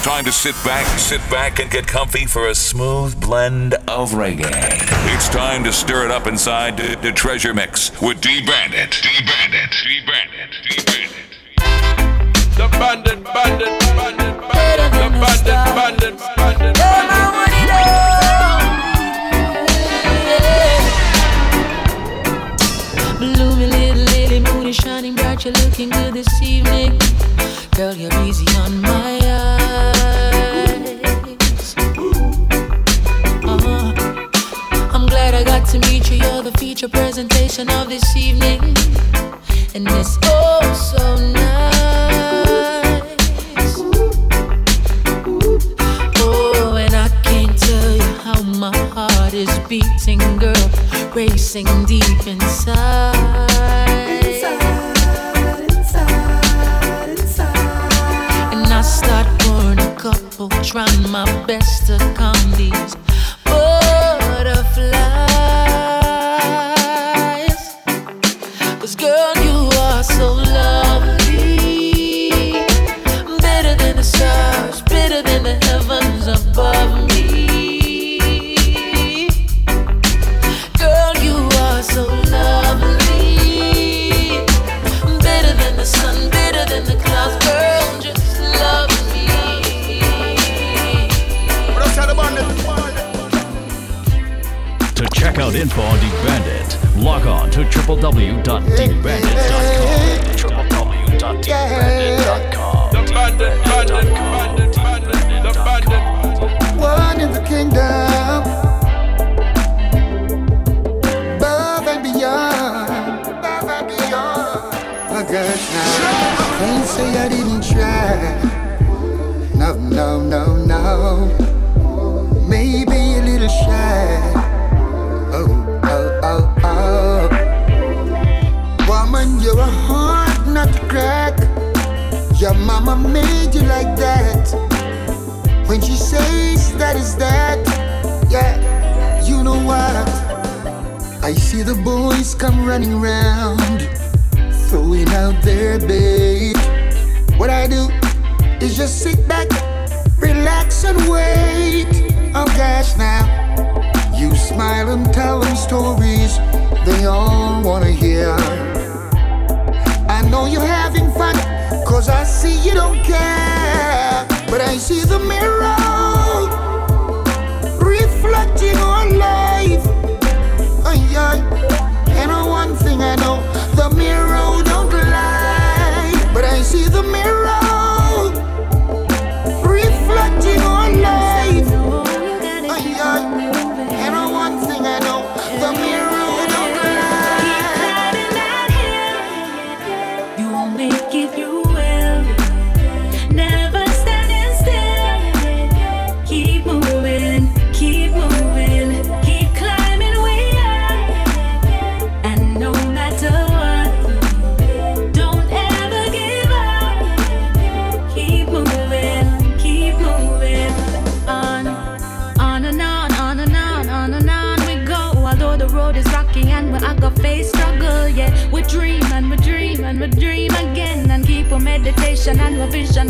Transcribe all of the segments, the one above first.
It's time to sit back, sit back, and get comfy for a smooth blend of reggae. It's time to stir it up inside the, the treasure mix with D Bandit. D Bandit. D Bandit. D Bandit. The bandit, bandit, bandit, bandit, the bandit, bandit, bandit. Bloomy little lady, moon is shining bright. You're looking good this evening. Girl, you're easy on my to meet you. You're the feature presentation of this evening. And it's oh so nice. Oh, and I can't tell you how my heart is beating, girl, racing deep inside. And I start pouring a couple, trying my best to calm these butterflies. Log on to www.dbandit.com. www.dbandit.com. The bandit, bandit, bandit, bandit, the bandit. One in the kingdom, God, now, can't say I didn't try. No, no, no, no. Your mama made you like that. When she says that is that, yeah, you know what? I see the boys come running round, throwing out their bait. What I do is just sit back, relax and wait. Oh gosh, now you smile and tell them stories they all wanna hear. I know you're having fun, cause I see you don't care. But I see the mirror reflecting on life. Ay, ay. And one thing I know, our vision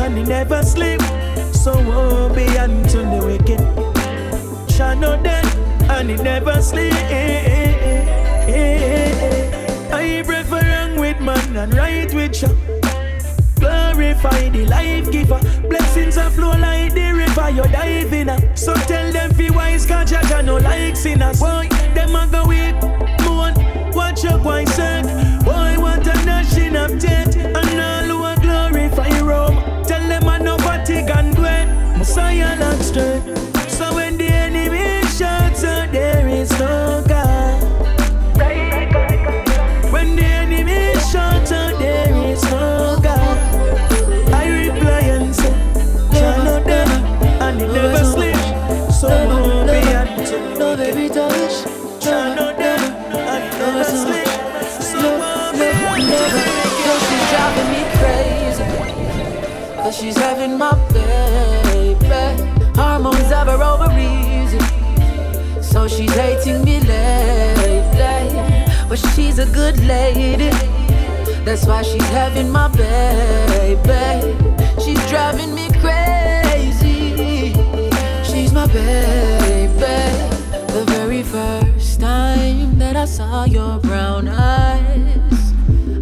and he never sleep, so woe be unto the wicked. Shall not dead, and he never sleep. I prefer wrong with man and right with you. Glorify the life giver. Blessings are flow like the river you dive in. So tell them fi wise cause Jah no like sinners. Boy, them a go weep, moan, watch your boy strength. So when the enemy shouts out, there is no God. When the enemy shouts out, there is no God. I reply and say, Jah no dead, and he never sleep. So won't be until No baby touch. Jah no dead, and he never sleep. So won't be Cause she's driving me crazy. Cause she's having my baby. She's hating me lately. But she's a good lady. That's why she's having my baby. She's driving me crazy. She's my baby. The very first time that I saw your brown eyes,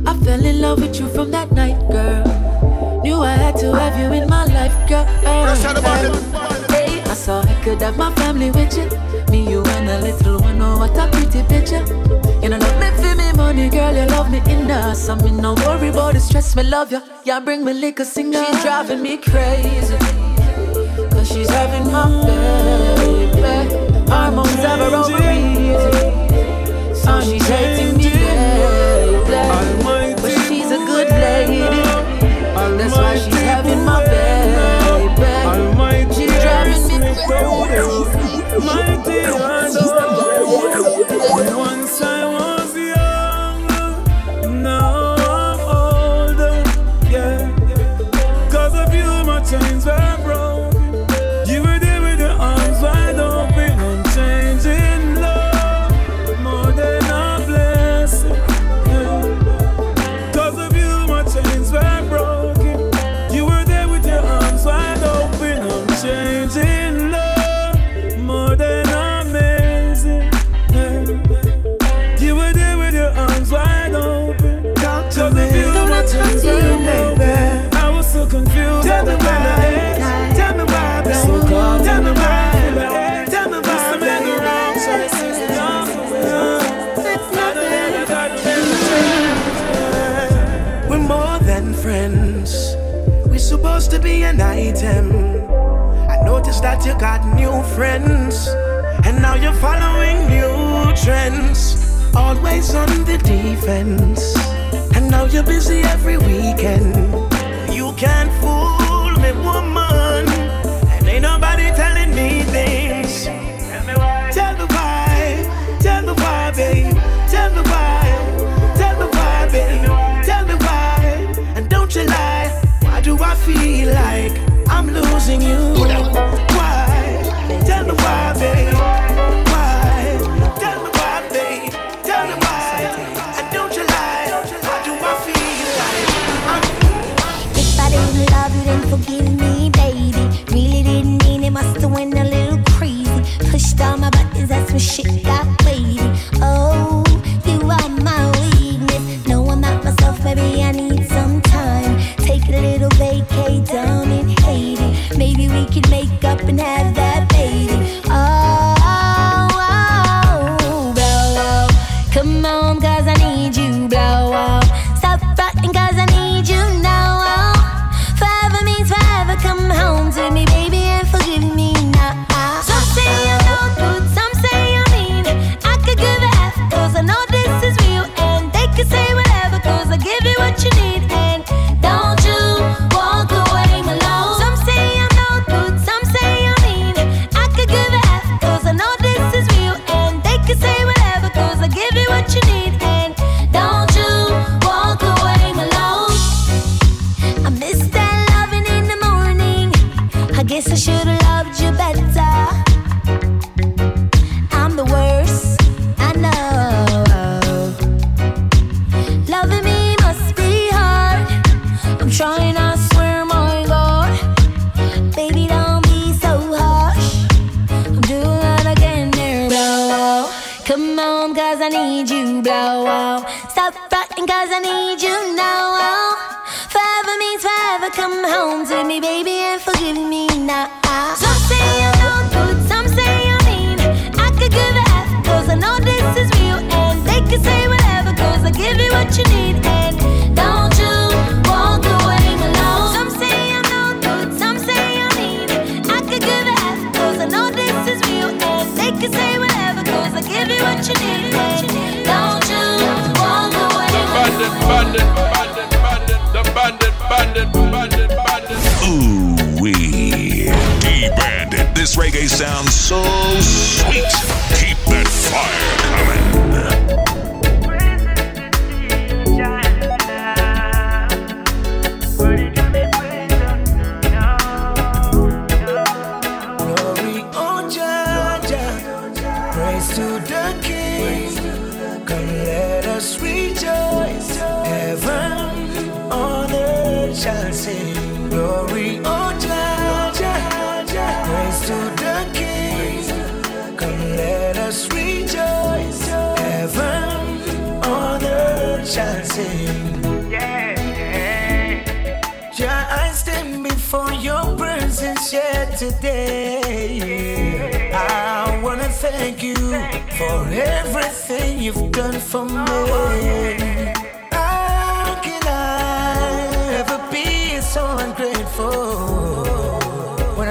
I fell in love with you from that night, girl. Knew I had to have you in my life, girl. Hey, I saw I could have my family with you. A little one. Oh, what a pretty picture. You know, love me for me money, girl. You love me enough. So me no worry about the stress. Me love you. Yeah, bring me liquor, singer. She's driving me crazy. Cause she's having my baby. Hormones have her over easy. So she's hating me lately.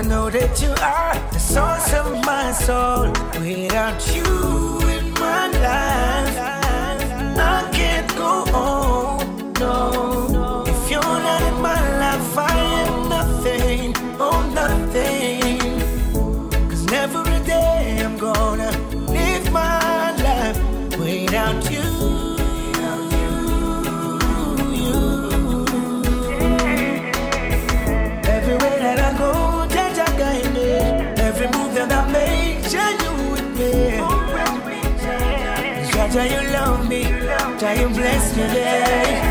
Know that you are the source of my soul? Without you in my life, Jah you bless me. Yeah.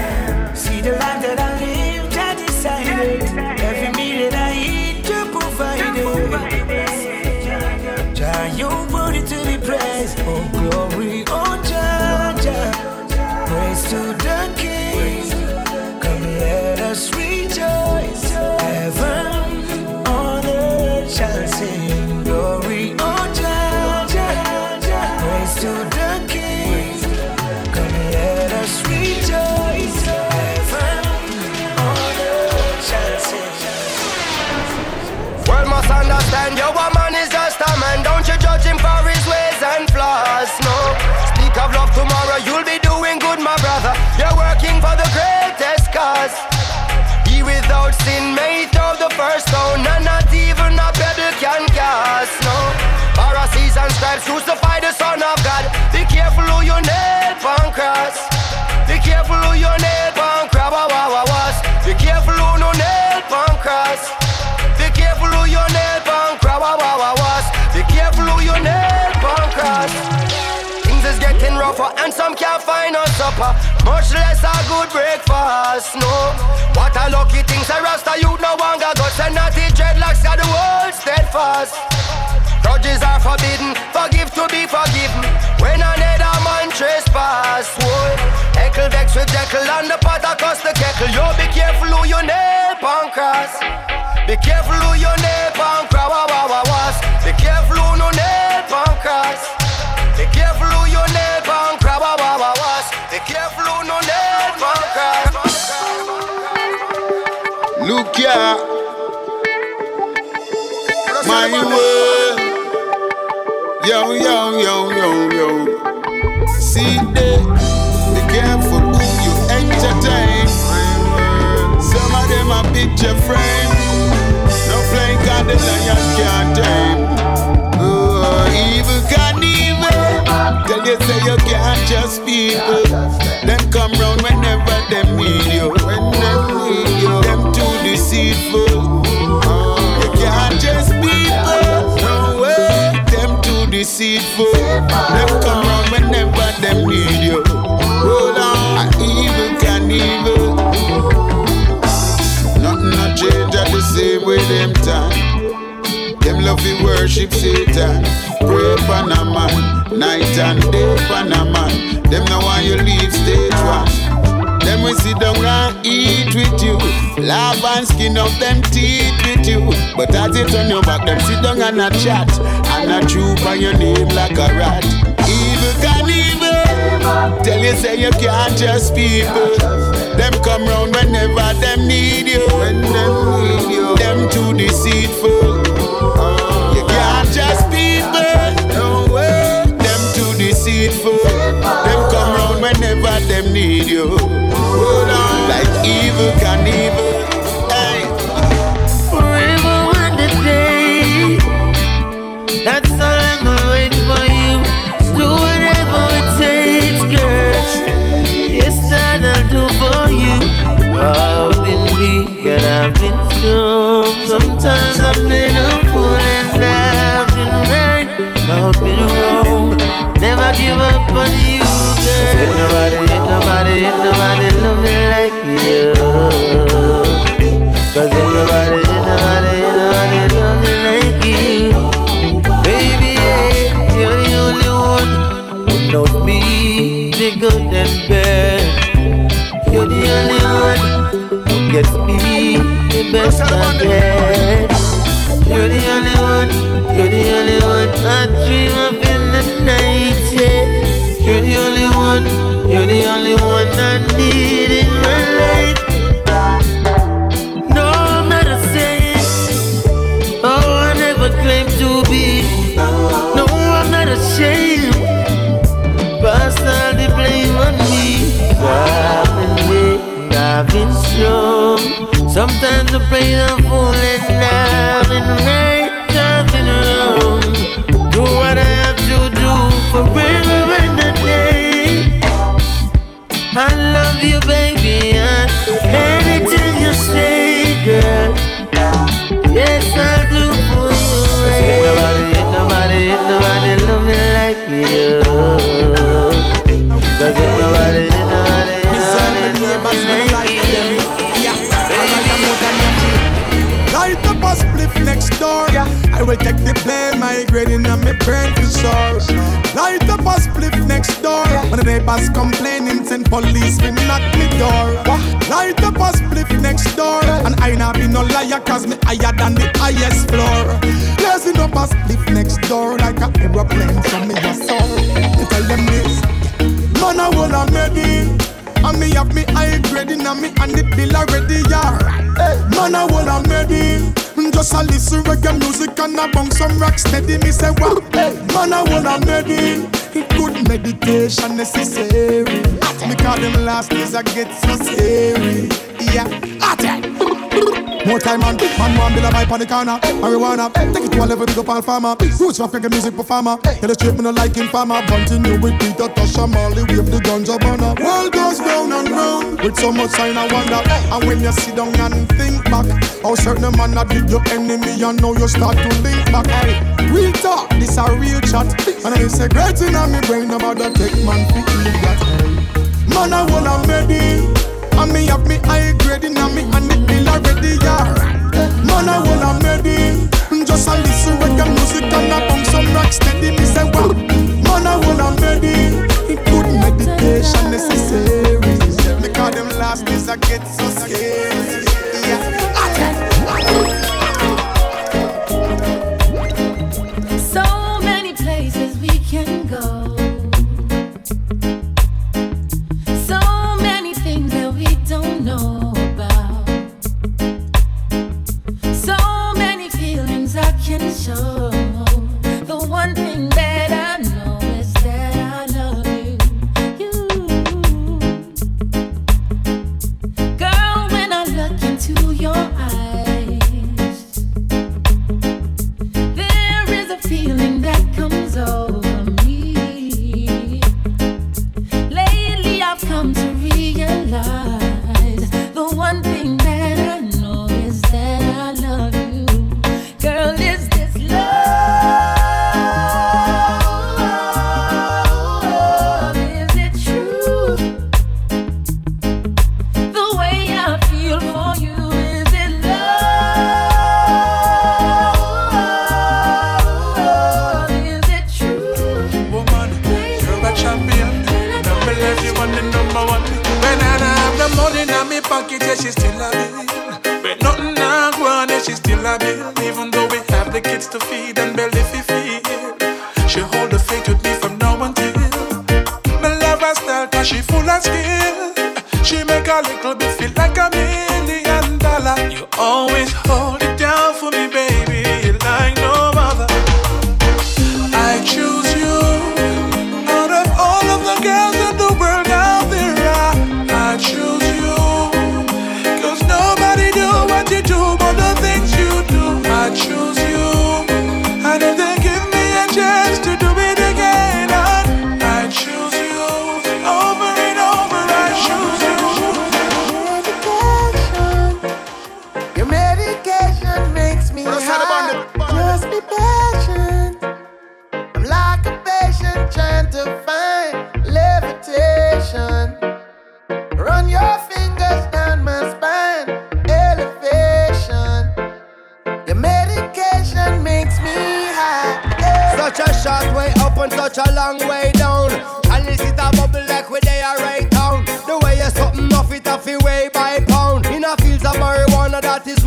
Understand your man is just a man. Don't you judge him for his ways and flaws. No. Speak of love tomorrow, you'll be doing good, my brother. You're working for the greatest cause. He without sin made throw the first stone, and not even a pebble can cast. No. Pharisees and scribes crucify the Son of God. Be careful who you nail on cross. Be careful who you nail Wah, wah, wah, was. Be careful who you nail on cross. Things is getting rougher and some can't find no supper. Much less a good breakfast. No, what a lucky things a rasta youth no longer guts and the dreadlocks got the world steadfast. Grudges are forbidden, forgive to be forgiven. When another man trespass, boy, heckle vex with Jekyll and the pot across the kettle. Yo, be careful who you nail on cross. Be careful who you nail on Look here, my world. Yo, yo, yo, yo, yo. See there, be careful who you entertain. Some of them are picture frame. No playing God, the lion can't tame. Oh, evil can evil. Tell you say you can't trust people. Them come round whenever them need you. When them need you, too deceitful. Uh, you can't trust people. No way, them too deceitful. Them come round whenever them need you. Hold on, evil can evil. Nothing not change at the same way them time. Them love to worship Satan. Pray for a man, night and day for a man. Them no want you leave stage one. Them we sit down and eat with you. Laugh and skin up them teeth with you. But as you turn your back, them sit down and a chat. And a troop on your name like a rat. Evil can evil. Tell you say you can't trust people. Them come round whenever them need you. When them need you. Them too deceitful. You can't trust people. No way. Them too deceitful. Them whenever them need you. Hold on. Like evil can evil. Hey. A day. That's all I'm gonna wait for you. Do whatever it takes, girl. Yes, that I'll do for you. I've been weak and I've been strong. Sometimes I've been a fool and I've been right. I've been wrong. Never give up on you. Ain't nobody, ain't nobody, ain't nobody love me like you. Cause ain't nobody, ain't nobody, ain't nobody love me like you. Baby, you're the only one who knows me, the good and. You're the only one who gets me the best. You're the only one, you're the only one I dream of in the night, you're the only one I need in my life. No, I'm not a saint. Oh, I never claimed to be. No, I'm not ashamed. Pass all the blame on me. I've been weak, I've been strong. Sometimes I play the fool and I've Take the blame, migrating on my brain for sure. Light up a spliff next door. When the neighbors complaining, send police to knock me door. Light up a spliff next door. And I not be no liar, cause me higher than the highest floor. Blazing up a spliff next door like a aeroplane from me a soar. You tell them this. Man, I wanna made it. And me have me high grading and me and the bill already, yeah. Man, I wanna made it. Just a listen reggae music and I bang some rock steady. Me say what? Man, I wanna made it. Good meditation necessary. Because them last days I get so scary. Yeah, attack. More time on, man one bill a vibe on the corner. Marijuana, take it to a level to the pal farmer. Roots rock reggae music performer Tell the straight me no like informer Continue with Peter Tasha Marley Wave the ganja banner World goes round and round. With so much sign I wonder. And when you sit down and think back How certain man that did your enemy And now you start to link back. Aye, Real talk, this a real chat. And I say great in me brain About the tech man eat that. Man I wanna it and me have me high grading and me and the bill already, yeah. Man, I wanna made it. Just a listen reggae music and I bump some rock steady. Me say, wow. Man, I wanna made it. Good meditation necessary. Because them last days I get so scary. Yeah.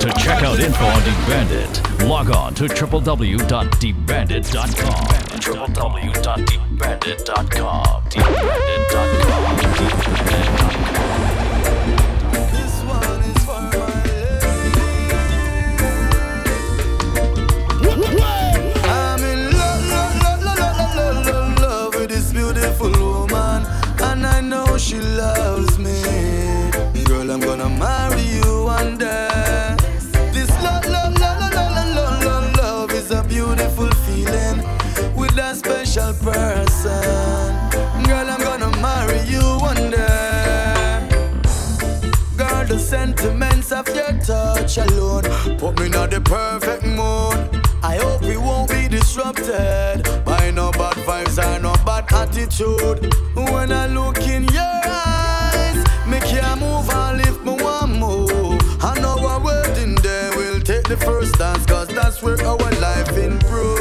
To check out info on DeepBandit, log on to www.deepbandit.com. www.deepbandit.com. Deepbandit.com. of your touch alone put me in the perfect mood. I hope we won't be disrupted by no bad vibes or no bad attitude. When I look in your eyes, me can't move on if me want move. I know our word in there will take the first dance, cause that's where our life improves.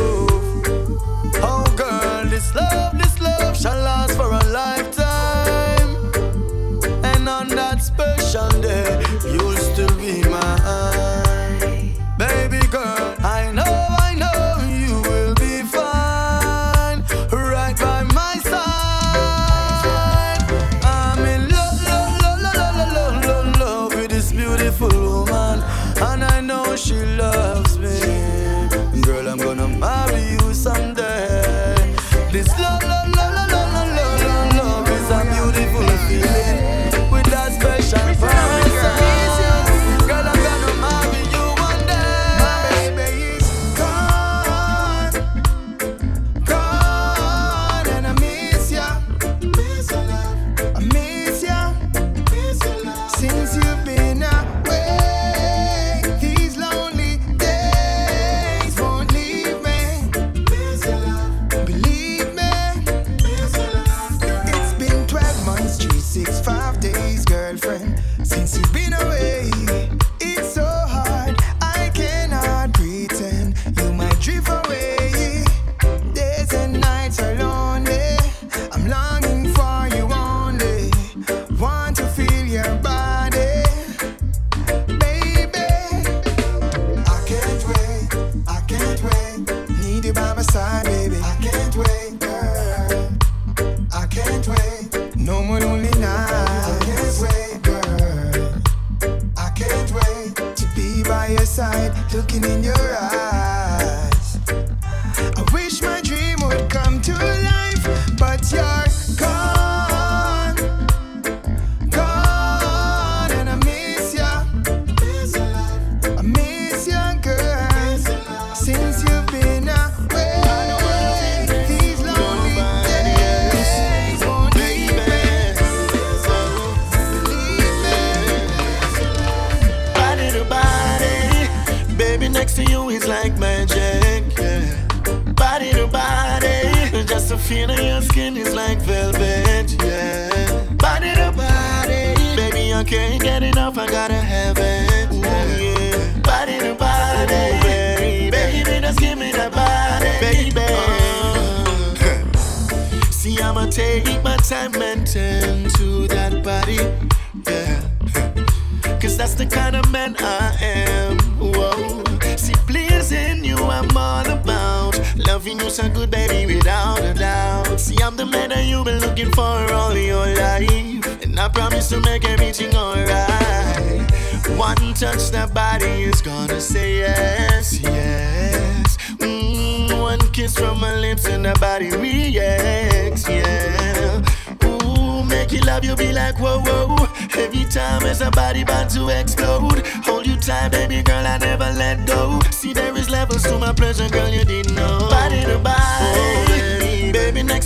for all your life, and I promise to make everything alright. One touch, that body is gonna say yes, yes. Mm, one kiss from my lips, and the body reacts, yeah. Ooh, make you love you'll be like whoa, whoa. Every time as a body bound to explode, hold you tight, baby girl, I never let go. See, there is levels to my pleasure, girl, you didn't know. Body to body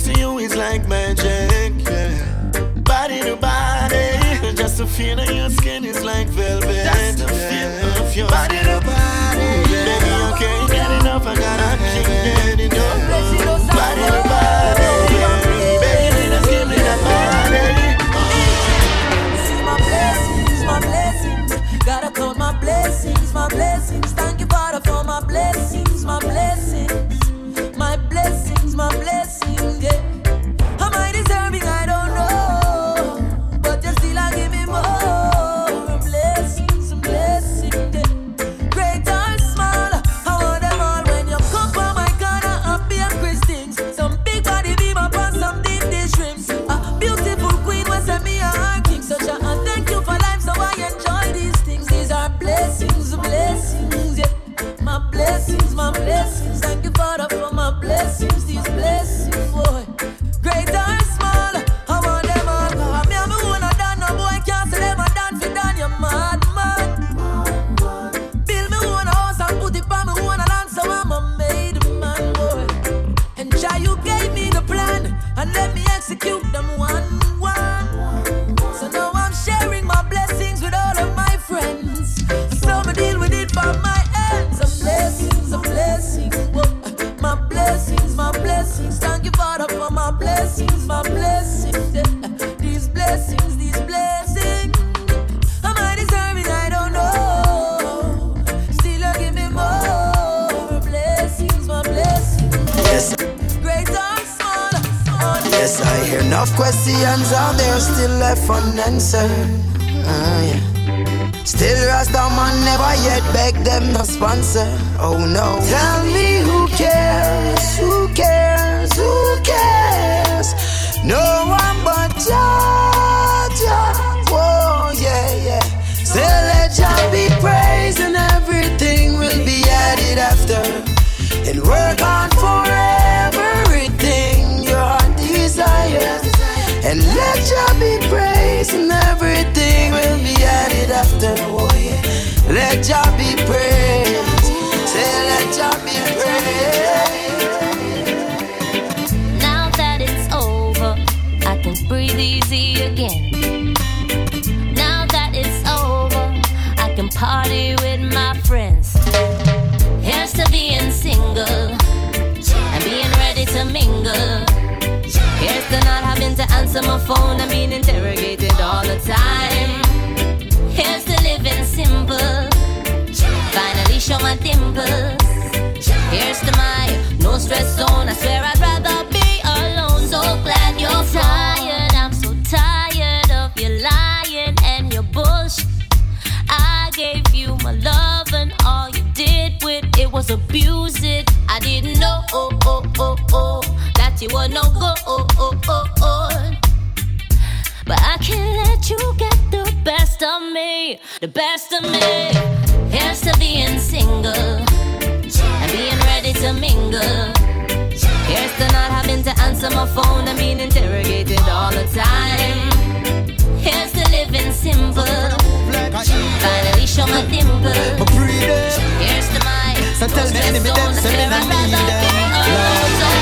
to you is like magic. Body to body, just the feel of your skin is like velvet. Just the feel of your body to body. Baby, you can't get enough. I gotta keep getting enough. Body to body, baby, body. My blessings, my blessings. Gotta count my blessings, my blessings. Thank you, Father, for my blessings. phone, I'm being interrogated all the time. Here's to living simple. Finally, show my dimples. Here's to my no stress zone. I swear I'd rather be alone. So glad you're tired. I'm so tired of your lying and your bullshit. I gave you my love, and all you did with it was abuse it. I didn't know, oh, oh, oh, oh, that you were no go, oh, oh, oh. But I can't let you get the best of me, the best of me. Here's to being single and being ready to mingle. Here's to not having to answer my phone and being interrogated all the time. Here's to living simple. Finally show my dimple. Here's to my. So tell me, enemy, them, so never need them.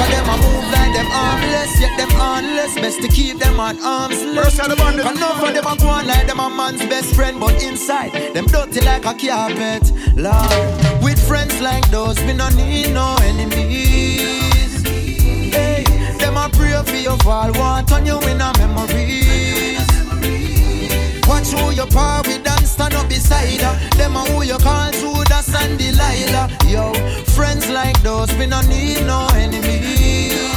Cause them a move like them armless, yet them harmless. Best to keep them on arms length. Cause none of them a go on like them a man's best friend, but inside them dirty like a carpet. Love with friends like those, we no need no enemies. Hey, them a pray for your fall, want on you in a memories. Watch who you par with and stand up beside her. Them a who you call Judas and Delilah. Yo, friends like those, we no need no enemies.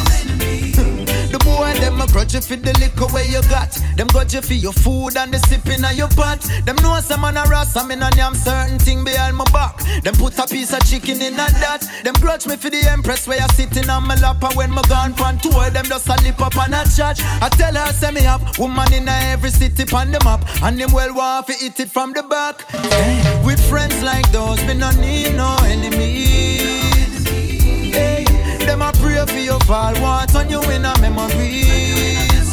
Boy them a grudge you for the liquor where you got. Them grudge you for your food and the sipping of your pot. Them know some man a ras, I'm in a damn certain thing behind my back. Them put a piece of chicken in a that. Them grudge me for the empress where you sitting on my lap. And when my gone pan tour, them just a lip up and a chat. I tell her say me have woman in every city on the map. And them well want to eat it from the back. Hey, with friends like those, we no need no enemies. Them for your fall, want on you in a memories.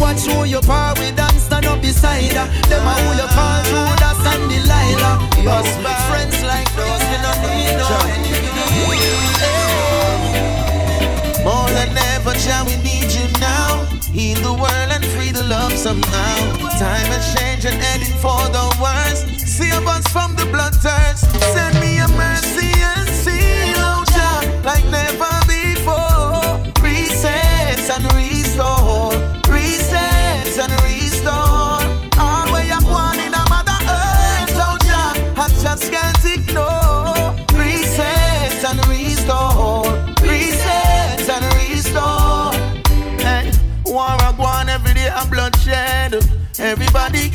Watch who you par with and stand up beside her. Them a who you call Judas and Delilah. Yo, friends like those, we no need no enemies. More than ever, Jah, we need you now. Heal the world and free the love somehow. Time has changed and heading for the worst. Save us from the blood thirst. Send me a mercy and seal, oh like never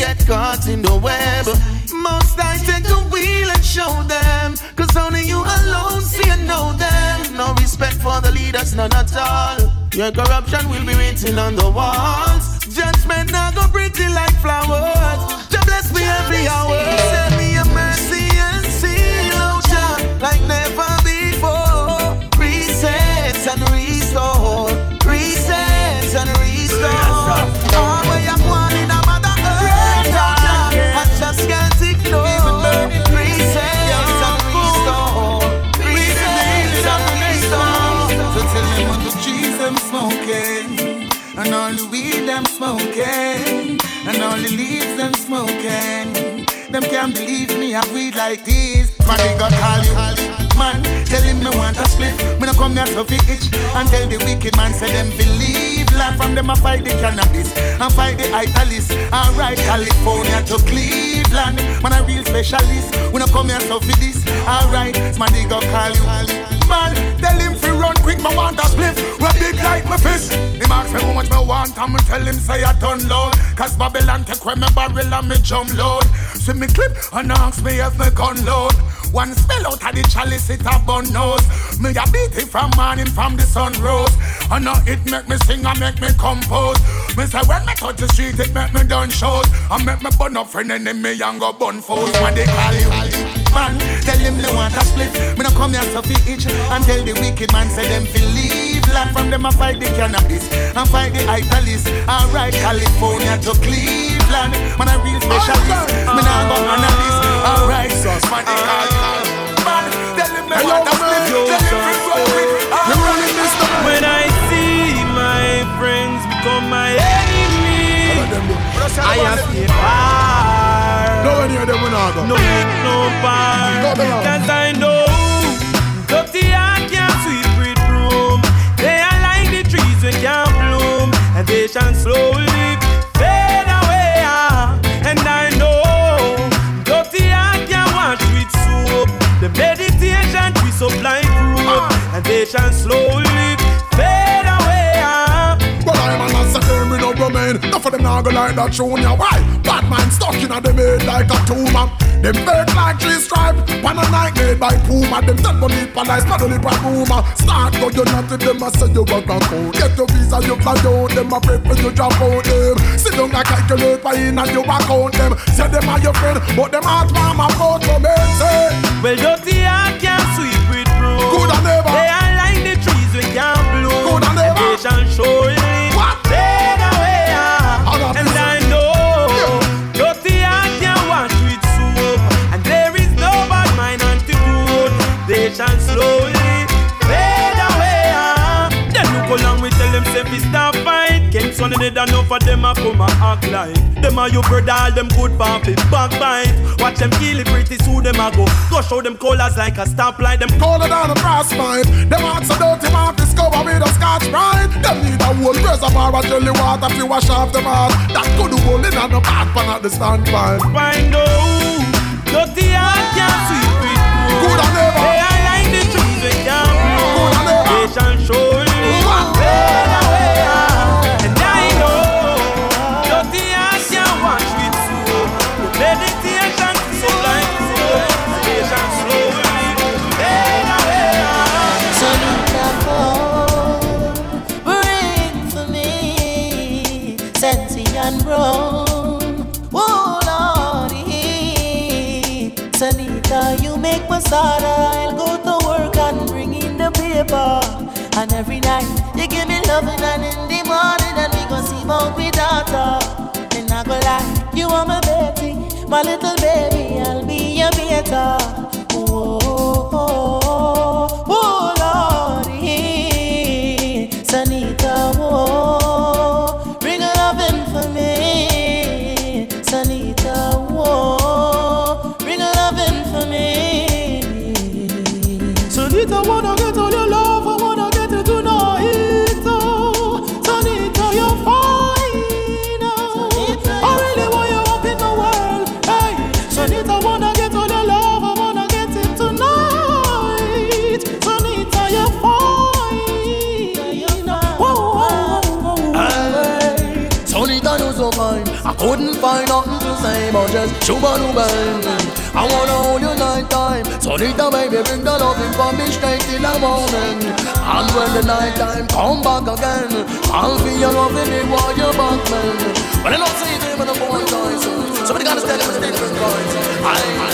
get caught in the web. Most I take the wheel and show them. Cause only you alone see and know them. No respect for the leaders, none at all. Your corruption will be written on the walls. Judgment now go pretty like flowers. Jah bless me every hour. Send me a mercy and seal, oh like never and all the weed them smoking, and all the leaves them smoking. Them can't believe me, I weed like this. They got call you. Man, tell him me want a split. Me no come here to fi itch and tell the wicked man say them believe. Life from them I fight the cannabis and fight the italist. Alright, California to Cleveland. Man, a real specialist. We no come here to fi this. Alright, they got call you. Man, tell him fi run quick, me want a. We big like my fist. Him ask me how much me want, and me tell him say I done load. Cause Babylon take away me barrel and me jump load. See me clip and ask me if me gun load. One spell out of the chalice, it a bun nose. Me a beat it from morning, from the sun rose. And now it make me sing and make me compose. Me say when me touch the street, it make me done shows. And make me burn up friend and enemy and go bun foes. When they call you, man, tell him they want a split. Me no come here to fi itch and tell the wicked man say them fi leave. Land from them I fight the cannabis and fight the italist. Alright, California to Cleveland. Man a real specialist. Me nah go under this. Alright, man they call you. Man, tell him they want a split. Tell him fi run quick. Alright. When I see my friends become my enemy, I have to far. No one hear them I go. No, no bar. Cause I know dirty heart can't sweep with broom. They are like the trees we can't bloom, and they shall slowly fade away. And I know dirty heart can't wash with soap. The meditation twist up like rope, and they shall slowly No so them not go like that tune ya. Why? Batman stuck in a them head like a tumor. Them fake like three stripe, pan a night made by Puma. Them tell money nice, paddle it by rumor. Start go you not with them, I say you work a code. Get your visa, you fly out, them a pray for you drop out them. Sit down and calculate by in and you account them. Say them are your friend, but them heart mama out for me. Say, well, dirty heart can't sweep with broom. Good and never. They are like the trees we can't bloom. Good and never. They shall surely fade On dead enough of them a come and act like them are your brother, all them good papi backbite. Watch them kill it pretty soon them a go. Go show them colors like a stoplight. Them color down a brass pipe. Them hearts so dirty, man, discover with a Scotch-Brite. Them need a whole reservoir of jelly water to wash off them heart. That could hold in on the back pan at the standpipe. Find out, dirty heart can't sweep it. Good and never. Just shuba baby. I wanna hold you night time. so Sonita, baby, bring the loving for me straight in the morning. And when the night time come back again, I'll be your loving it while you're back, man. But I don't see them in the boy toys. Somebody gotta stand up and different points.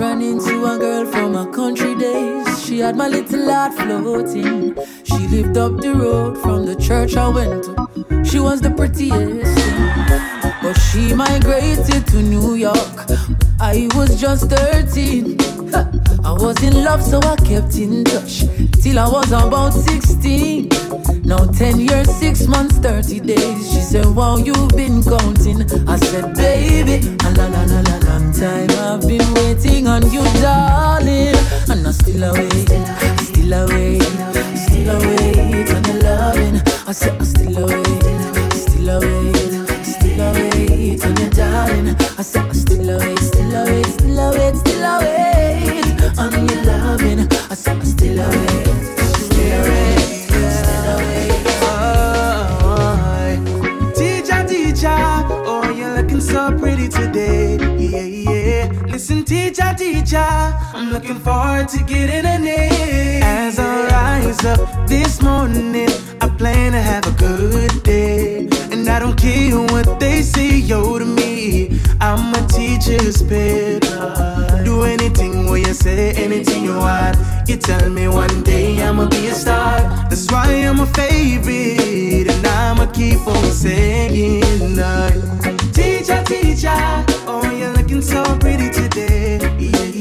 Ran into a girl from my country days. She had my little heart floating. She lived up the road from the church I went to. She was the prettiest thing. But she migrated to New York. I was just 13. I was in love, so I kept in touch till I was about 16. Now 10 years, 6 months, 30 days. She said, Wow, you've been counting. I said, Baby, ah, la la la la long time. I've been waiting on you, darling. And I still await, still await, still await on your loving. I said, I still await, still await, still await on your darling. I said, I still await, still await, still await, still await on your loving. I said, I still await, I'm looking forward to getting a name. As I rise up this morning, I plan to have a good day. And I don't care what they say, yo, to me. I'm a teacher's pet. Do anything what you say, anything you want. You tell me one day I'ma be a star. That's why I'm a favorite, and I'ma keep on saying that. Teacher, teacher, oh you're looking so pretty today.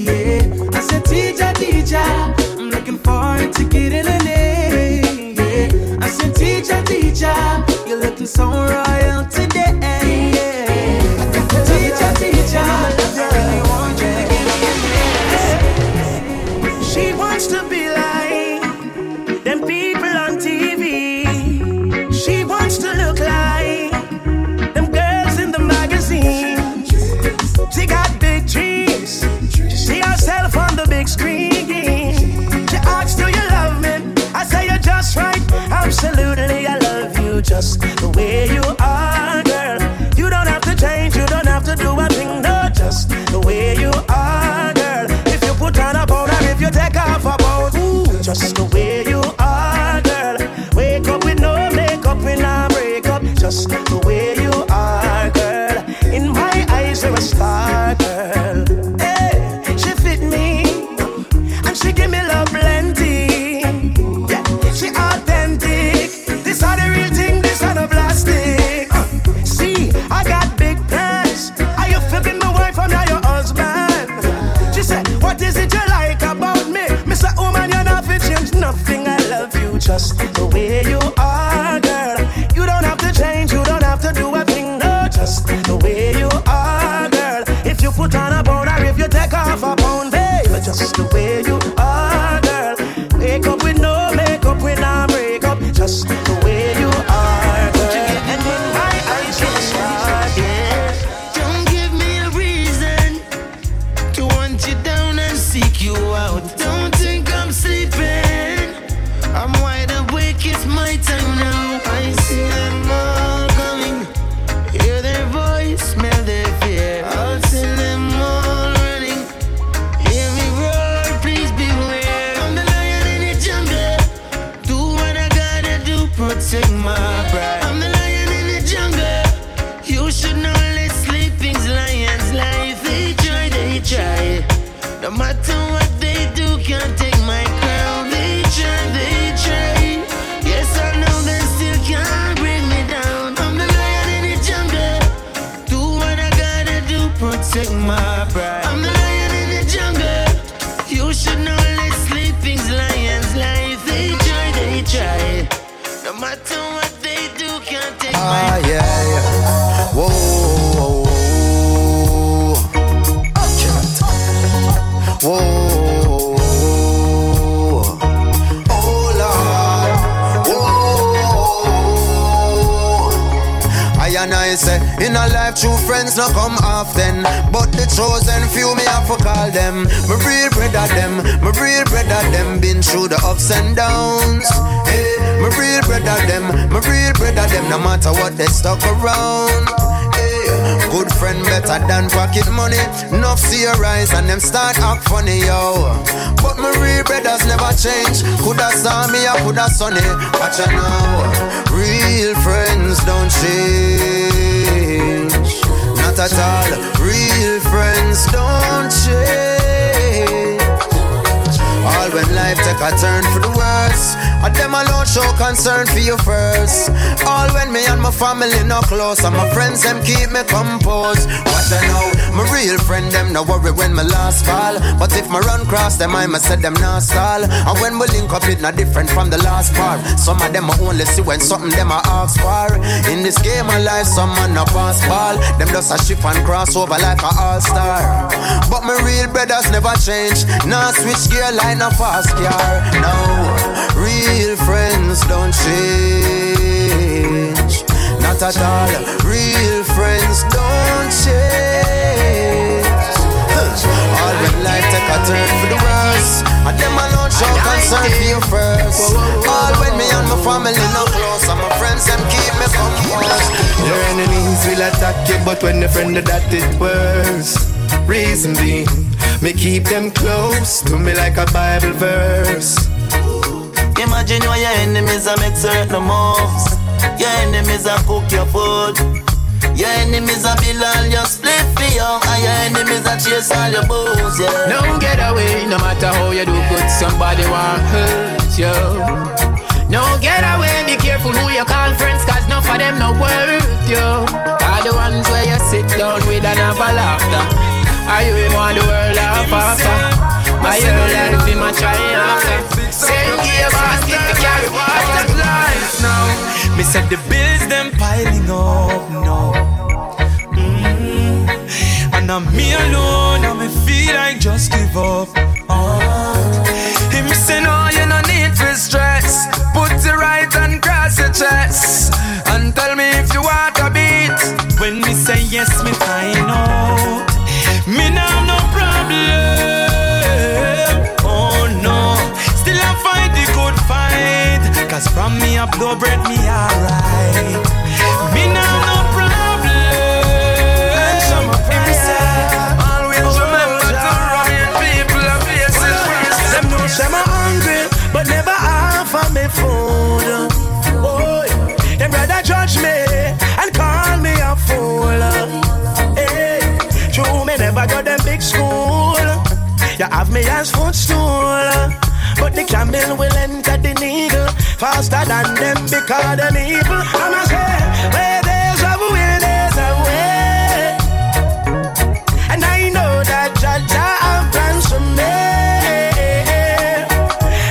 I said, teacher, teacher, I'm looking forward to getting a. Yeah. I said, teacher, teacher, you're looking so royal today. Just the way you are, girl. You don't have to change. You don't have to do a thing. No, just the way you are, girl. If you put on a powder, if you take off a pound, ooh, just the way you are, girl. Wake up with no makeup, not break up. Just change. Coulda saw me, I coulda sunny. Watch out now. Real friends don't change. Not at all. Real friends don't change. All when life take a turn for the worse. And them alone show concern for you first. All when me and my family no close. And my friends them keep me composed. Watch I know, my real friend them no worry when my last fall. But if my run cross them, I must say them not stall. And when we link up, it not different from the last part. Some of them I only see when something them I ask for. In this game of life, some man no pass ball. Them just a shift and cross over like a all star. But my real brothers never change. Nah switch gear like no fast car. No, real friends don't change. Not at all. Real friends don't change. All when life take a turn for the worse. And them alone show concern for you first. All when me and my family no close. And my friends them keep me composed. Your enemies will attack you, but when the friend that it worse. Reason being, me keep them close to me like a Bible verse. Imagine why your enemies are make certain moves. Your enemies are cook your food. Your enemies are build all your split for you. And your enemies are chase all your booze, yeah. Don't get away, no matter how you do good, somebody want hurt you. No get away, be careful who you call friends, cause none of them no worth you. Are the ones where you sit down with and have a laughter. Are you in want the world off after? Are you life in my trying after? Same gear basket to carry water. now. Me said the bills them piling up now. Mm. And I'm me alone, and me feel like just give up. Oh. Him say no, you no need for stress. Put it right and cross your chest, and tell me if you want a beat. When me say yes, me find out. Me now no problem. Oh no, still I fight the good fight. Cause from me up blow bread me alright. Me now no problem. As footstool. But the camel will enter the needle faster than them because them evil. I'ma say, where there's a will, there's a way. And I know that Jah Jah have plans for me.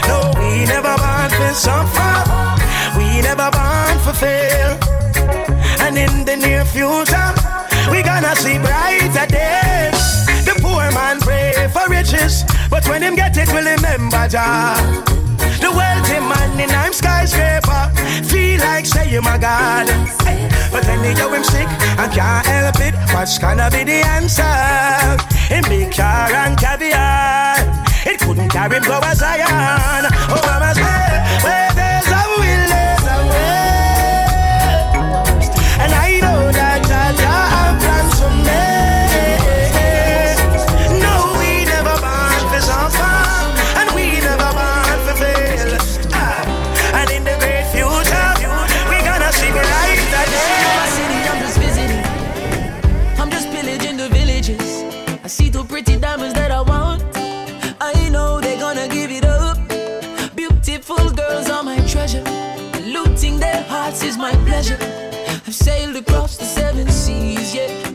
No, we never want to suffer. We never want to fail. And in the near future, when him get it, will remember Jah. The wealthy man in I'm skyscraper feel like say my God. But when they him sick and can't help it, what's gonna be the answer? In big car and caviar, it couldn't carry him go as Zion. Oh, mama say, where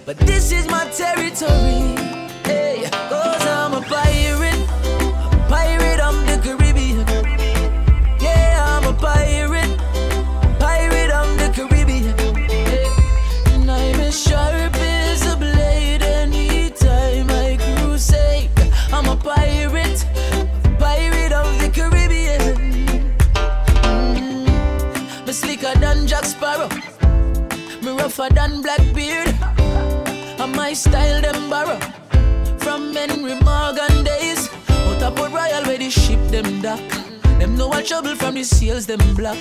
But this is my territory. Hey. My style them borrow from Henry Morgan days. Out Port Royal where the ship them dock. Them know what trouble from the sales them block.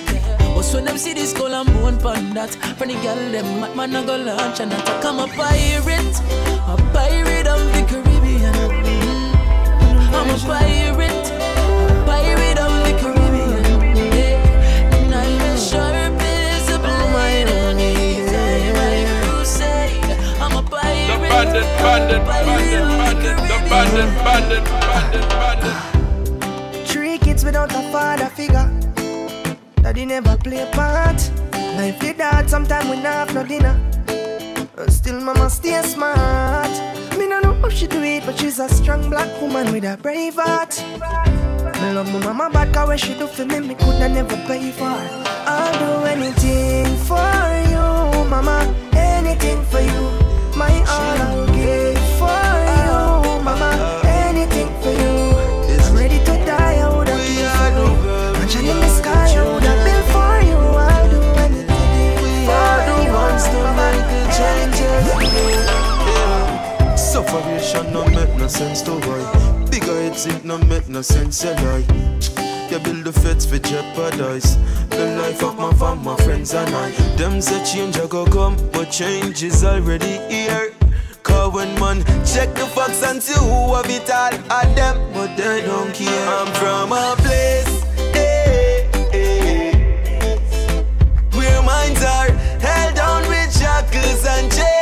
But when them see this skull and bone pon that, from the girl them mad man a go launch and attack. I'm a pirate, a pirate of the Caribbean. I'm a pirate, bandit, bandit, bandit, the bandit, bandit, bandit, bandit. Three kids without a father figure. Daddy never play a part. Life did that, sometime we not have no dinner. But still, mama stay smart. Me no know how she do it, but she's a strong black woman with a brave heart. Me love my mama bad, cause what she do for me, me coulda never pay for. I'll do anything for you, mama. Anything for you. My all Sufferation no make no sense to why. Bigger heads it no make no sense you lie. You build the feds for jeopardize the life of my fam, my friends and I. Them say change a go come, but change is already here. Cause when man check the facts and see who have it all at them, but they don't care. I'm from a place, eh, eh, where minds are held down with shackles and chains.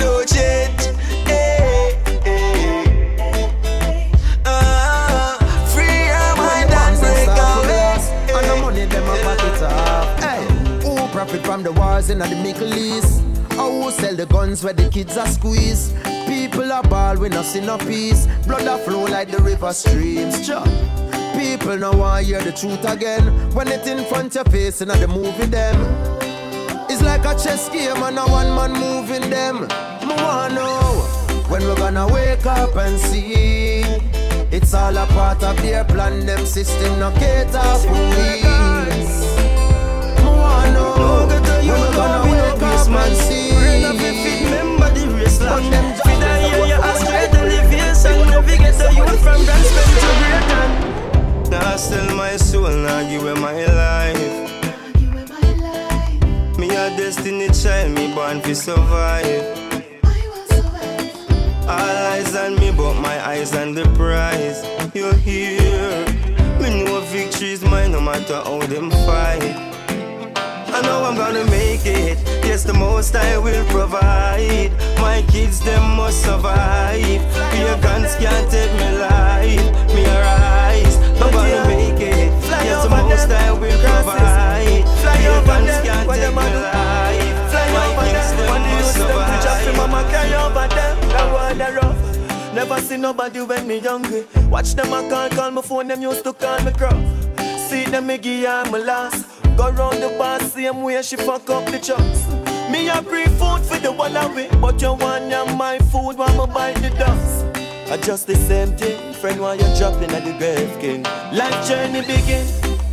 We see no change. eh, eh. Ah, free your mind and break away. And the money them a pocket off. Hey, who profit from the wars in the Middle East? Or who sell the guns where the kids are squeezed? People are ball we no see no peace. Blood a flow like the river streams. People now want hear the truth again. When it in front of your face and the movie them. It's like a chess game and a one man moving them. Me wanna know when we're gonna wake up and see. It's all a part of their plan, them system no cater for we. Me wanna know when we're gonna wake up and see. Remember the race like them Feed I hear you ask great elevation Never get the youth from to Britain Now still my soul, now give away my life. Destiny child, me born to survive. All eyes on me, but my eyes on the prize. You're here. Me know victory is mine, no matter how them fight. I know I'm gonna make it. Yes, the most I will provide. My kids, them must survive. Your guns can't take me life. Me arise. I'm gonna make it. Yes, the most I will provide. Your guns can't take me life. My kids, them must survive. Mama carry over them, the the rough Never see nobody when me hungry Watch them a call, call my phone, them used to call me gruff See them me give her my last Go round the bar, same way she fuck up the chucks Me a free food for the one away But you want ya my food, want me bite the dust I just the same thing, friend while you're dropping at the grave king Life journey begin,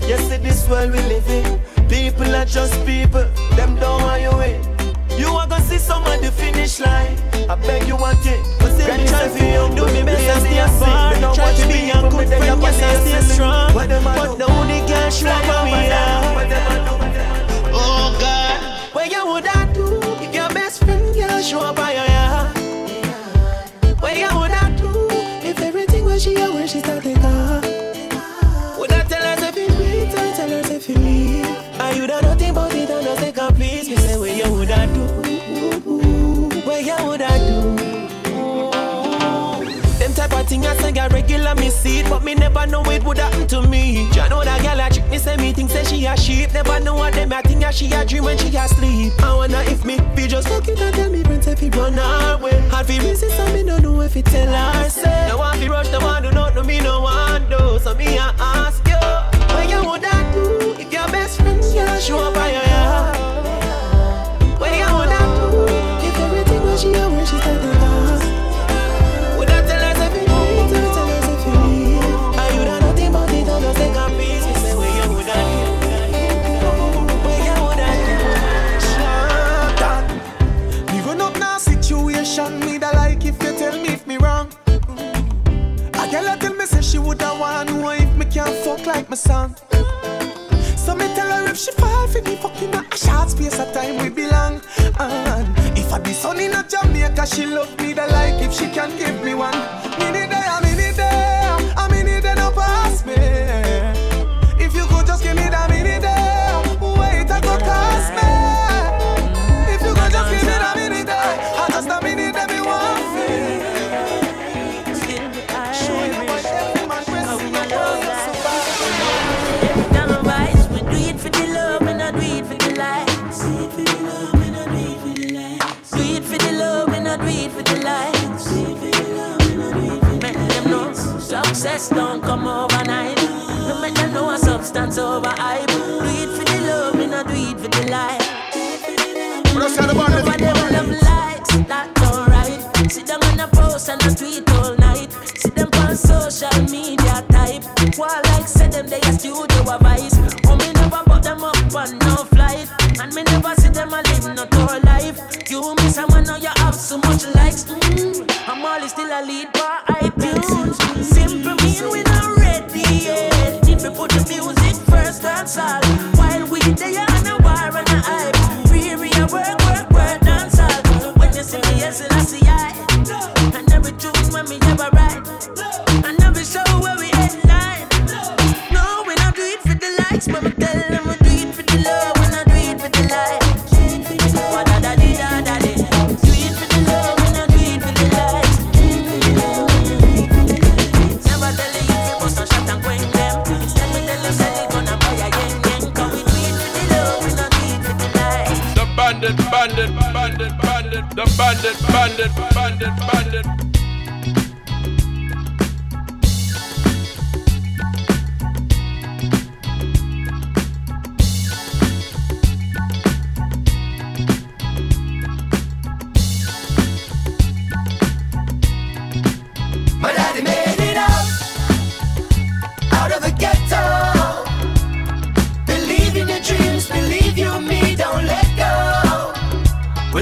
you see this world we live in People are just people, them don't want you in you are gonna see some at the finish line. I beg you want it. But see me try for you, do me best and stay far. Try to be a good friend, yes I stay strong. But the only girl show up me Oh God, what you would I do? If your best friend girl show up thing I say I regular me see it, but me never know it would happen to me. Ya know that girl a trick me say me think say she a sheep. Never know what them a think a she a dream when she a sleep. I wonder if me be just fuck it and tell me friends if he run her way. Hard fi resist and me no know if it tell her say. No one fi rush, no one do not know me no one do. So me a ask you, what you would I do if your best friend yeah show up by your like my son. So me tell her if she fall for me fucking a short space of time we belong. And if I be son in a Jamaica, she love me the like if she can give me one. Minute there, a don't come overnight. No make them know a substance over hype. Do it for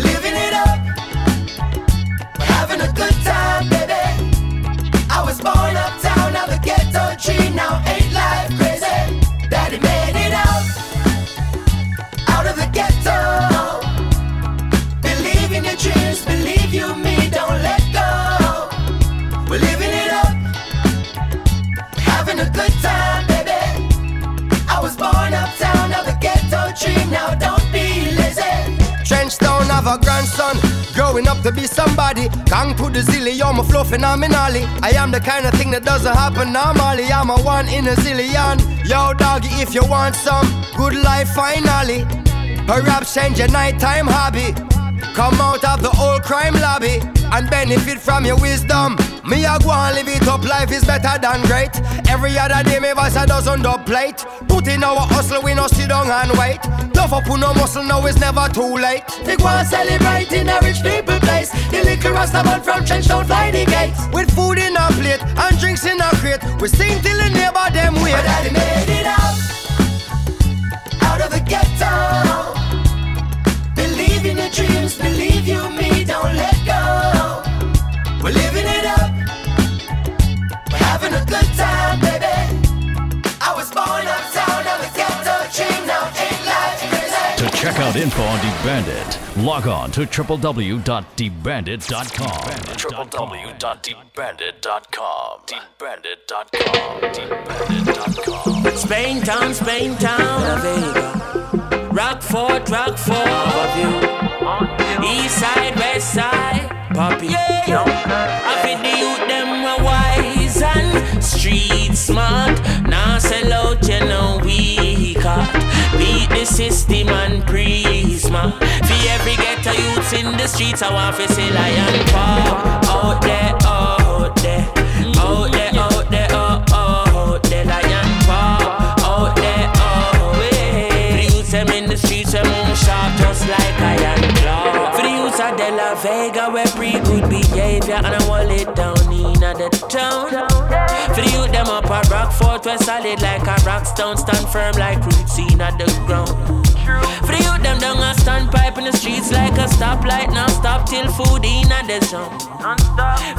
living it have a grandson, growing up to be somebody. Gang put the zilly on my flow phenomenally. I am the kind of thing that doesn't happen normally. I'm a one in a zillion. Yo, doggy, if you want some good life, finally. Perhaps change your nighttime hobby. Come out of the old crime lobby and benefit from your wisdom. Me a go and live it up, life is better than great. Every other day, me voice a dozen dub plate. Put in our hustle, we no sit down and wait. Love up, put no muscle, now it's never too late. They go and celebrate in a rich people place. The little Rastaman from Trenchtown fly the gates. With food in a plate and drinks in a crate, we sing till the neighbor them wait. My daddy made it out, out of the ghetto. Believe in your dreams, believe you me, don't let go. We're living it up, check out info on DeBandit. Log on to www.debandit.com. www.debandit.com. Debandit.com. Debandit.com. Spain town, Spain town, La Vega. Rockford, Rockford, view. East side, west side, Poppy. Yeah. I feel the youth them a wise and street smart. Now sell out, you know we caught. Beat the system and prisma. For every ghetto youths in the streets, I want to see lion paw. Out there, out there, out there, out there, oh, oh, out there, lion paw. Out there, oh, eh. way. The youths them in the streets, them move sharp just like iron claw. For the youths of De La Vega, we pre good behavior and I hold it down the town. For the youth them up a rock Rockfort, we're solid like a rock stone, stand firm like roots in a stoplight. Now stop till food in a the jump.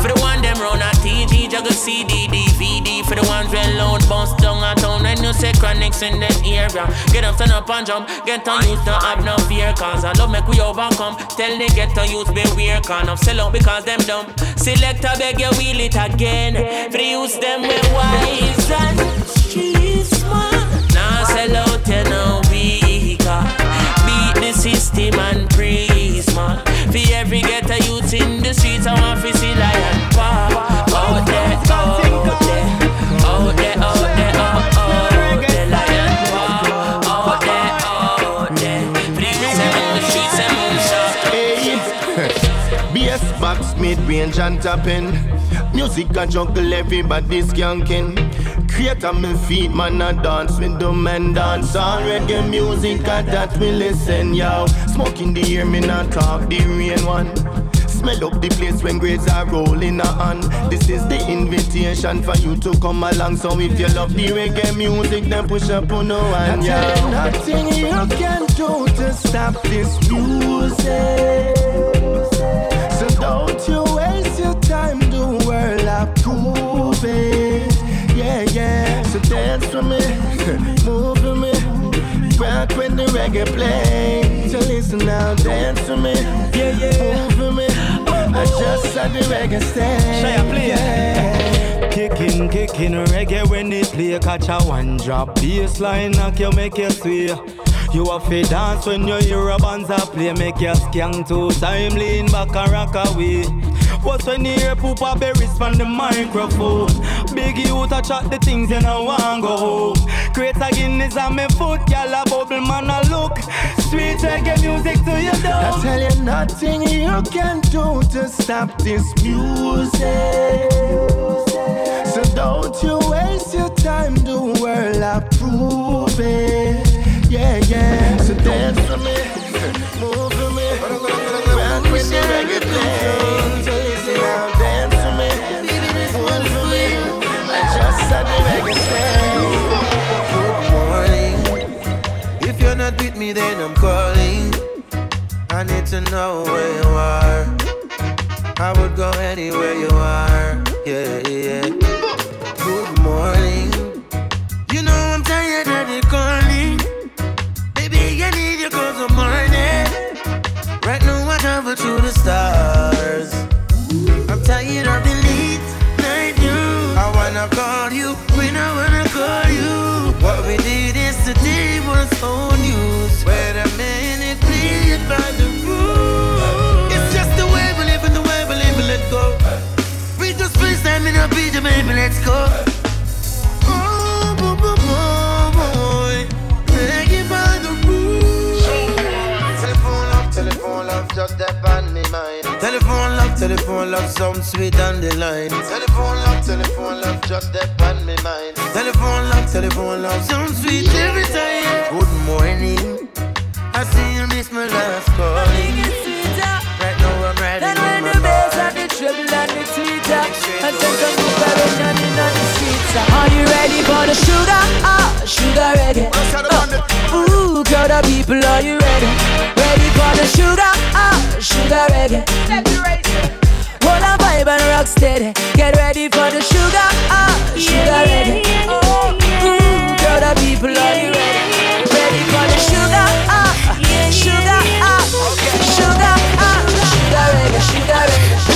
For the one them run a TG, juggle CD, DVD. For the ones where load bust down a town when you say chronics in the area. Get up, stand up and jump. Get on youth, don't have no fear. Cause I love make we overcome. Tell the get on youth, beware. Can't up sell out because them dumb. Select a beg you wheel it again. For the youth them we wise and street smart. Now sell out, you know, weaker. Beat the system and praise, For every get a youth in the streets, I want to see lion paw. Out there, out there, out there, out there, out, out there, lion paw. Out there, out there. The in the streets, them moonshot. Bass box, mid range and tapping. Music a juggle, everybody skanking. Create on me feet, man, a dance with the men dance. All reggae music, a that we listen, yo. Smoke in the air, me not talk the rain one. Smell up the place when grades are rolling on. This is the invitation for you to come along. So if you love the reggae music, then push up on no one, yeah. nothing you can do to stop this music. So don't you dance for me, move for me, rock when the reggae play. So listen now, dance for me, yeah, yeah. Move for me. Oh. I just saw the reggae stay. Shall I play? Yeah. Kicking, kicking reggae when it play Catch a one drop bassline knock you make you sway You have to dance when you hear a banza play Make you skank two time lean back and rock away What's when you hear Poopa berries from the microphone Big youth a chat the things you know want go Create a Guinness on me foot Y'all a bubble man a look Sweet reggae music to you I tell you nothing you can do to stop this music. So don't you waste your time, the world approve it. Yeah, yeah. So dance for me, move for me, rock with the reggae Me, then I'm calling. I need to know where you are. I would go anywhere you are. Yeah, love, sound sweet on the line. Telephone love, telephone love, just that on me mind. Telephone love, telephone love, sound sweet every time. Good morning, I see you miss my last calling. Right now I'm riding Then in when my the bass car. and the treble and the tweeter And then some book around in the streets Are you ready for the sugar? Ah, sugar reggae uh, Ooh, crowd of people, are you ready? Ready for the sugar? Ah, sugar reggae Hold a vibe and rock steady Get ready for the sugar? Ah, sugar reggae Ooh, crowd of people, are you ready? Ready for the sugar? Ah, sugar, ah, sugar, ah, sugar sugar reggae. From the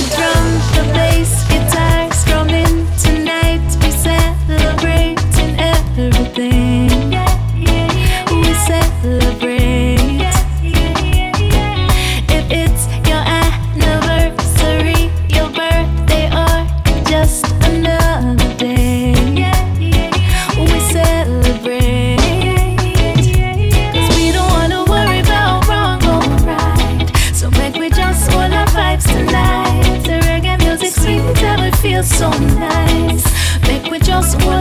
so nice. Make we just one.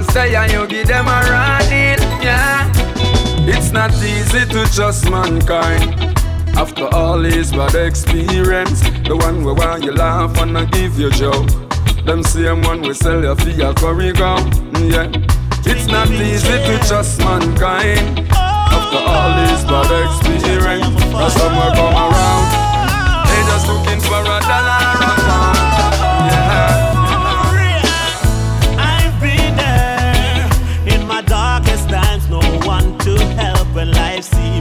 man say and you give them a running, yeah. It's not easy to trust mankind. After all his bad experience, the one where why you laugh and I give you joke. Them same one we sell your fee your curry go, yeah. It's not easy to trust mankind. After all his bad experience, cause some come around. They just looking for a dollar yeah. to help when life seems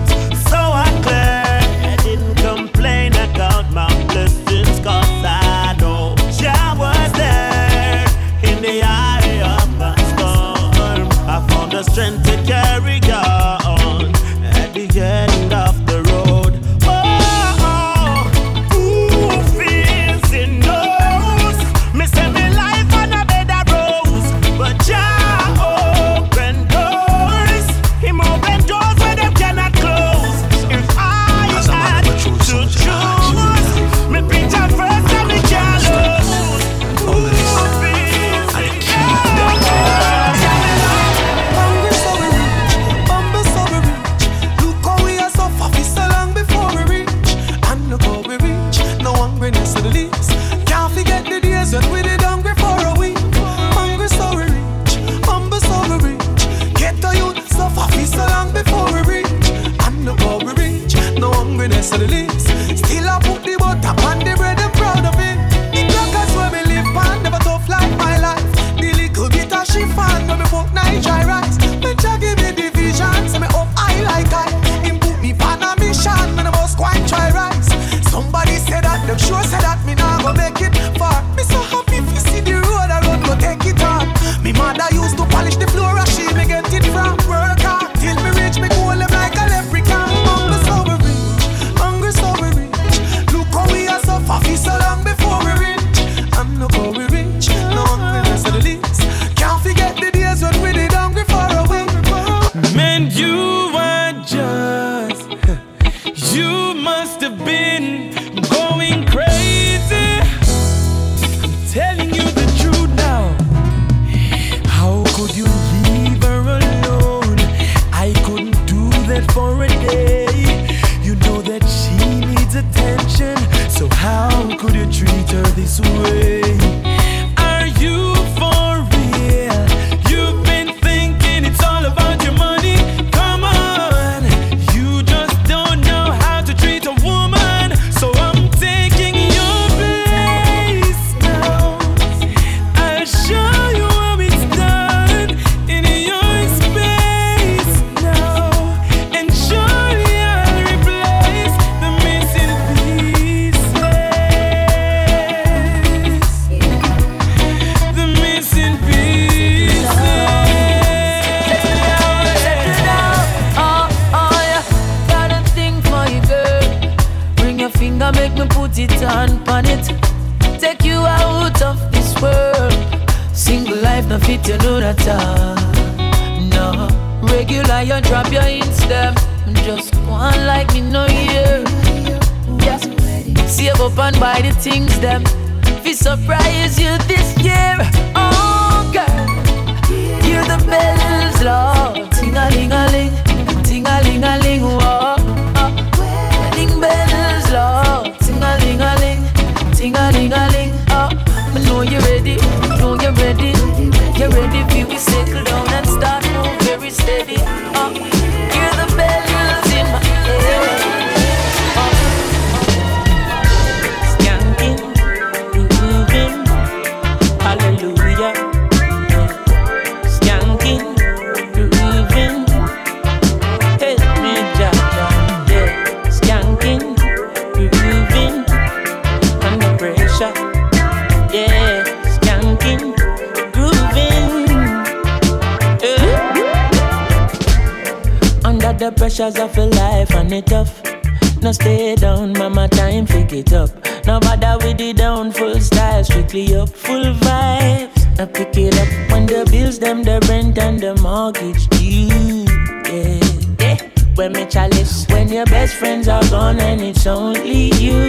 best friends are gone and it's only you.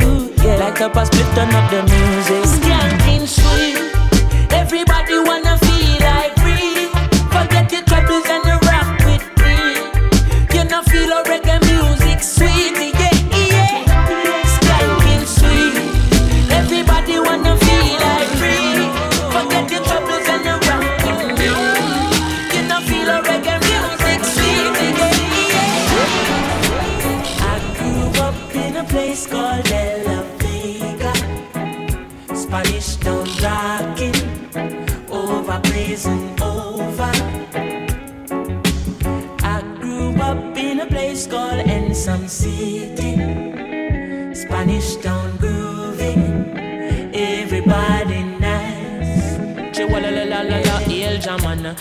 Yeah, like a split, turn up the music. Skanking sweet, everybody wanna feel like ты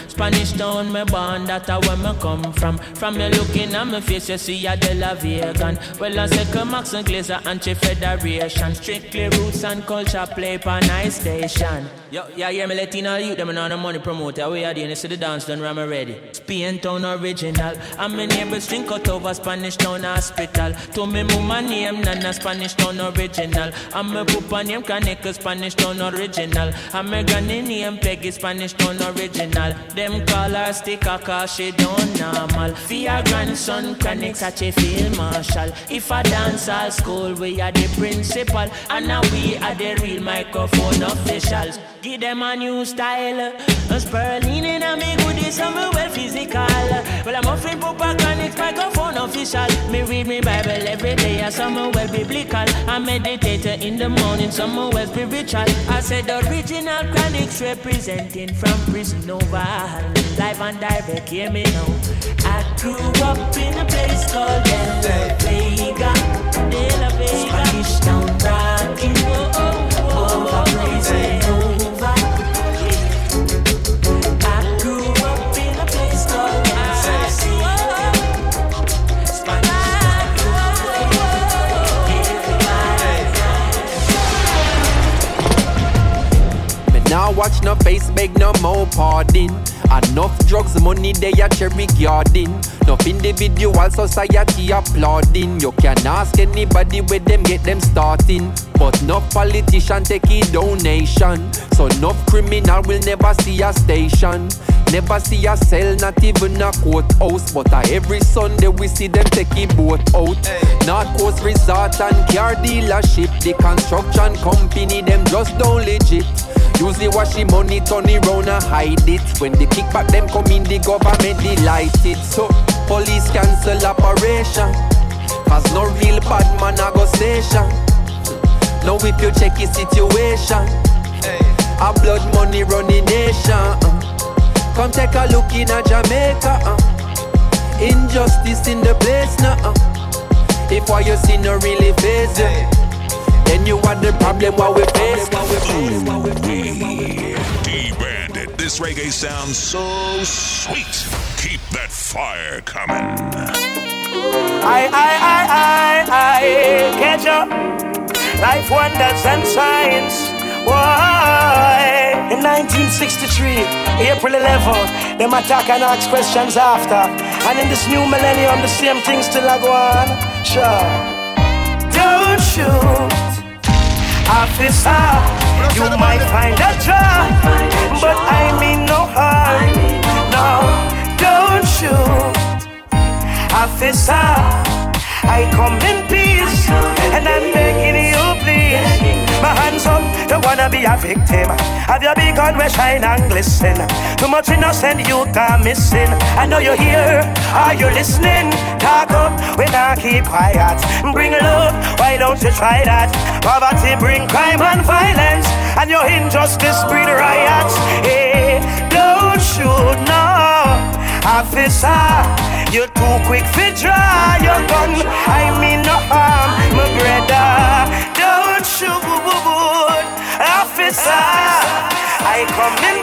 Spanish town, me born, that a where me come from. From you looking at me face, you see a De La Vegan. Well, I say come Max and Glazer, anti-federation. Strictly roots and culture play for nice station. Yo, yeah, yeah, me Latino youth, them and the money promoter. We are doing this to the dance done, ram ready. Spain town original. And my neighbors drink out over Spanish town hospital. To me mama name, Nana Spanish town original. And my papa name, Kaneka Spanish town original. And my granny name, Peggy Spanish town original. Them call her sticker cause she don't normal. Your grandson, Kanek such a field marshal. If I dance all school, we are the principal. And now we are the real microphone officials. Give them a new style. A Sperling in a me goodies, I'm well physical. Well, I'm offering Papa Chronics microphone official. Me read me Bible every day, I some well biblical. I meditate in the morning, some well spiritual. I said the original Chronics representing from prison over. Live and direct, hear me now. I grew up in a place called De La Vega. De La Vega. Spanish town rocking. Oh, oh, oh, over blazing over. I watch no face, beg no more pardon. Enough drugs, money they a cherry garden. Enough individual society applauding. You can ask anybody where them get them starting. But no politician take a donation. So no criminal will never see a station. Never see a cell, not even a courthouse. But uh, every Sunday we see them take a boat out. North Coast Resort and car dealership. The construction company, them just don't legit. Usually wash the money, turn it round and hide it. When the kickback them come in, the government delighted. So police cancel operation. Cause no real bad man a go station. Now if you check his situation, a blood money running nation. uh. Come take a look in a Jamaica. uh. Injustice in the place now. uh. If what you see no really face you, then you are the problem what we face. D-Bandit, this reggae sounds so sweet. Keep that fire coming. I, I, I, I, I, catch up. Life wonders and signs. Why? In 1963, April 11th, them attack and ask questions after. And in this new millennium, the same thing still a go on. Sure. Don't shoot, officer. You might find a job, but I mean no harm. No, don't shoot, officer. I come in peace, and I'm begging you, please. My hands up, don't wanna be a victim. Have your beacon where shine and glisten. Too much innocent you can missing. I know you're here, are you listening? Talk up when I keep quiet. Bring love, why don't you try that? Poverty bring crime and violence, and your injustice breed riots. Hey, don't shoot, no. Officer, you're too quick to draw your gun. I mean no harm, my brother. Don't shoot, officer. I come in